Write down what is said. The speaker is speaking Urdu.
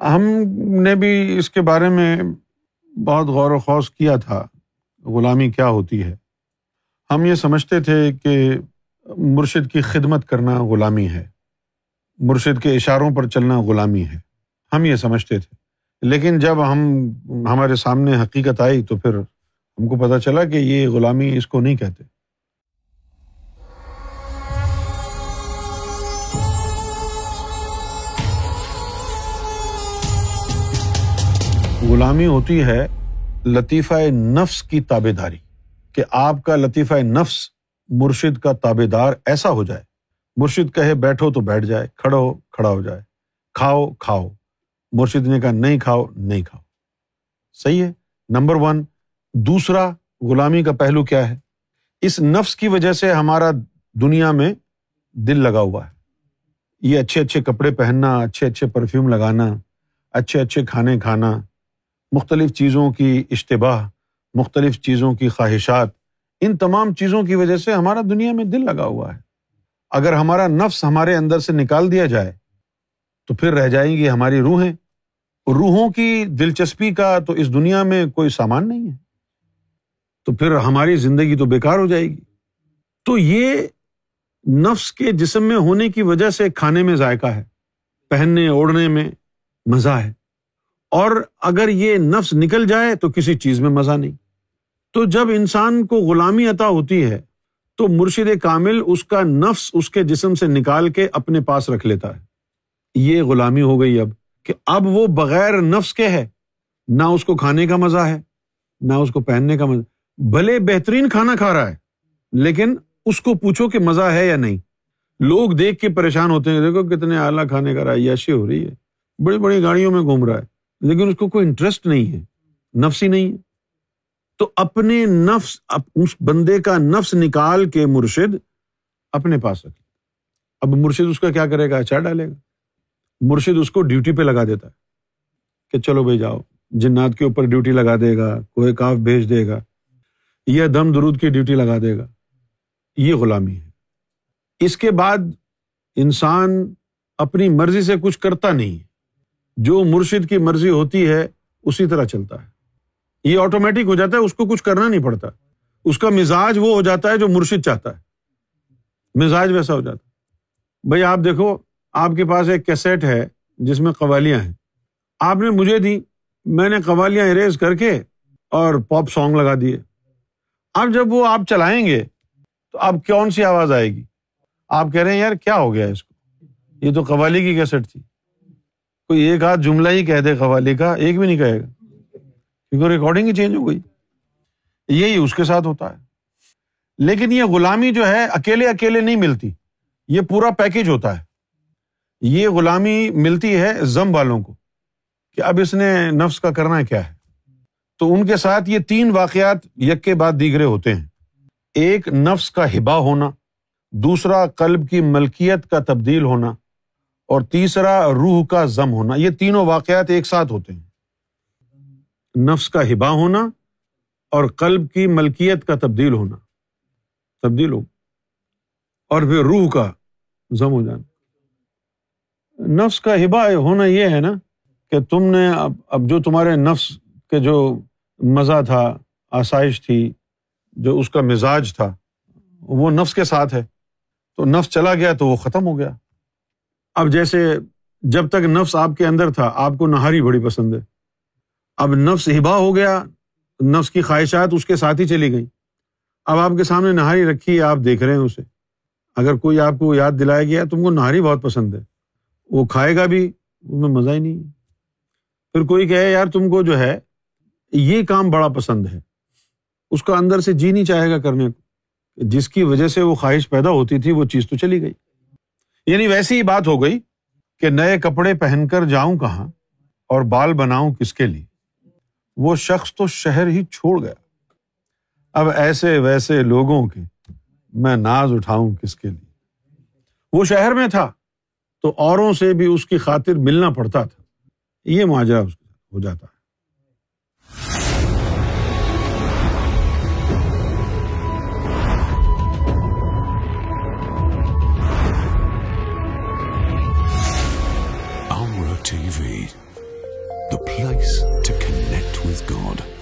ہم نے بھی اس کے بارے میں بہت غور و خوص کیا تھا، غلامی کیا ہوتی ہے۔ ہم یہ سمجھتے تھے کہ مرشد کی خدمت کرنا غلامی ہے، مرشد کے اشاروں پر چلنا غلامی ہے۔ ہم یہ سمجھتے تھے۔ لیکن جب ہم، ہمارے سامنے حقیقت آئی تو پھر ہم کو پتہ چلا کہ یہ غلامی اس کو نہیں کہتے۔ غلامی ہوتی ہے لطیفہ نفس کی تابے داری کہ آپ کا لطیفہ نفس مرشد کا تابے دار ایسا ہو جائے۔ مرشد کہے، بیٹھو تو بیٹھ جائے، کھڑا ہو کھڑا ہو جائے۔ کھاؤ کھاؤ۔ مرشد نے کہا، نہیں کھاؤ نہیں کھاؤ۔ صحیح ہے؟ نمبر ون، دوسرا غلامی کا پہلو کیا ہے؟ اس نفس کی وجہ سے ہمارا دنیا میں دل لگا ہوا ہے۔ یہ اچھے اچھے کپڑے پہننا، اچھے اچھے پرفیوم لگانا، اچھے اچھے کھانے کھانا مختلف چیزوں کی اشتباہ، مختلف چیزوں کی خواہشات، ان تمام چیزوں کی وجہ سے ہمارا دنیا میں دل لگا ہوا ہے۔ اگر ہمارا نفس ہمارے اندر سے نکال دیا جائے، تو پھر رہ جائیں گی ہماری روحیں۔ روحوں کی دلچسپی کا تو اس دنیا میں کوئی سامان نہیں ہے۔ تو پھر ہماری زندگی تو بیکار ہو جائے گی۔ تو یہ نفس کے جسم میں ہونے کی وجہ سے کھانے میں ذائقہ ہے، پہننے، اوڑھنے میں مزہ ہے۔ اور اگر یہ نفس نکل جائے تو کسی چیز میں مزہ نہیں۔ تو جب انسان کو غلامی عطا ہوتی ہے، تو مرشد کامل اس کا نفس اس کے جسم سے نکال کے اپنے پاس رکھ لیتا ہے۔ یہ غلامی ہو گئی اب کہ اب وہ بغیر نفس کے ہے، نہ اس کو کھانے کا مزہ ہے، نہ اس کو پہننے کا مزہ۔ بھلے بہترین کھانا کھا رہا ہے، لیکن اس کو پوچھو کہ مزہ ہے یا نہیں۔ لوگ دیکھ کے پریشان ہوتے ہیں، دیکھو کتنے اعلیٰ کھانے کا رہا ہے یاشی ہو رہی ہے، بڑی بڑی گاڑیوں میں گھوم رہا ہے۔ لیکن اس کو کوئی انٹرسٹ نہیں ہے، نفس ہی نہیں ہے۔ تو اپنے نفس اس بندے کا نفس نکال کے مرشد اپنے پاس رکھے۔ اب مرشد اس کا کیا کرے گا؟ اچار ڈالے گا۔ مرشد اس کو ڈیوٹی پہ لگا دیتا ہے کہ چلو بھائی جاؤ، جنات کے اوپر ڈیوٹی لگا دے گا کوئی کاف بھیج دے گا۔ یا دم درود کی ڈیوٹی لگا دے گا۔ یہ غلامی ہے۔ اس کے بعد انسان اپنی مرضی سے کچھ کرتا نہیں ہے۔ جو مرشد کی مرضی ہوتی ہے، اسی طرح چلتا ہے۔ یہ آٹومیٹک ہو جاتا ہے، اس کو کچھ کرنا نہیں پڑتا۔ اس کا مزاج وہ ہو جاتا ہے جو مرشد چاہتا ہے۔ مزاج ویسا ہو جاتا ہے۔ بھائی، آپ دیکھو، آپ کے پاس ایک کیسٹ ہے جس میں قوالیاں ہیں۔ آپ نے مجھے دی، میں نے قوالیاں اریز کر کے اور پاپ سانگ لگا دیے۔ اب جب وہ آپ چلائیں گے، تو اب کون سی آواز آئے گی؟ آپ کہہ رہے ہیں، یار، کیا ہو گیا اس کو؟ یہ تو قوالی کی کیسٹ تھی۔ کوئی ایک آدھ جملہ ہی کہہ دے قوالی کا، ایک بھی نہیں کہے گا۔ کیونکہ ریکارڈنگ ہی چینج ہو گئی۔ یہی اس کے ساتھ ہوتا ہے۔ لیکن یہ غلامی جو ہے، اکیلے اکیلے نہیں ملتی۔ یہ پورا پیکج ہوتا ہے۔ یہ غلامی ملتی ہے زم والوں کو کہ اب اس نے نفس کا کرنا کیا ہے۔ تو ان کے ساتھ یہ تین واقعات یک کے بعد دیگرے ہوتے ہیں۔ ایک، نفس کا ہبا ہونا۔ دوسرا، قلب کی ملکیت کا تبدیل ہونا۔ اور تیسرا، روح کا ضم ہونا۔ یہ تینوں واقعات ایک ساتھ ہوتے ہیں۔ نفس کا ہبا ہونا اور قلب کی ملکیت کا تبدیل ہونا۔ تبدیل ہو۔ اور پھر روح کا ضم ہو جانا۔ نفس کا ہبا ہونا یہ ہے نا کہ تم نے اب اب جو تمہارے نفس کے جو مزہ تھا، آسائش تھی، جو اس کا مزاج تھا، وہ نفس کے ساتھ ہے۔ تو نفس چلا گیا تو وہ ختم ہو گیا۔ اب جیسے جب تک نفس آپ کے اندر تھا، آپ کو نہاری بڑی پسند ہے۔ اب نفس ہبا ہو گیا، نفس کی خواہشات اس کے ساتھ ہی چلی گئی اب آپ کے سامنے نہاری رکھی ہے آپ دیکھ رہے ہیں اسے۔ اگر کوئی آپ کو یاد دلایا گیا تم کو نہاری بہت پسند ہے۔ وہ کھائے گا بھی، اس میں مزہ ہی نہیں ہے۔ پھر کوئی کہے، یار، تم کو جو ہے، یہ کام بڑا پسند ہے۔ اس کا اندر سے جی نہیں چاہے گا کرنے کو۔ جس کی وجہ سے وہ خواہش پیدا ہوتی تھی، وہ چیز تو چلی گئی۔ یعنی ویسی ہی بات ہو گئی کہ نئے کپڑے پہن کر جاؤں کہاں اور بال بناؤں کس کے لیے؟ وہ شخص تو شہر ہی چھوڑ گیا۔ اب ایسے ویسے لوگوں کے میں ناز اٹھاؤں کس کے لیے؟ وہ شہر میں تھا تو اوروں سے بھی اس کی خاطر ملنا پڑتا تھا۔ یہ ماجرا ہو جاتا ہے۔ چلو تو پھیس چکن گانڈ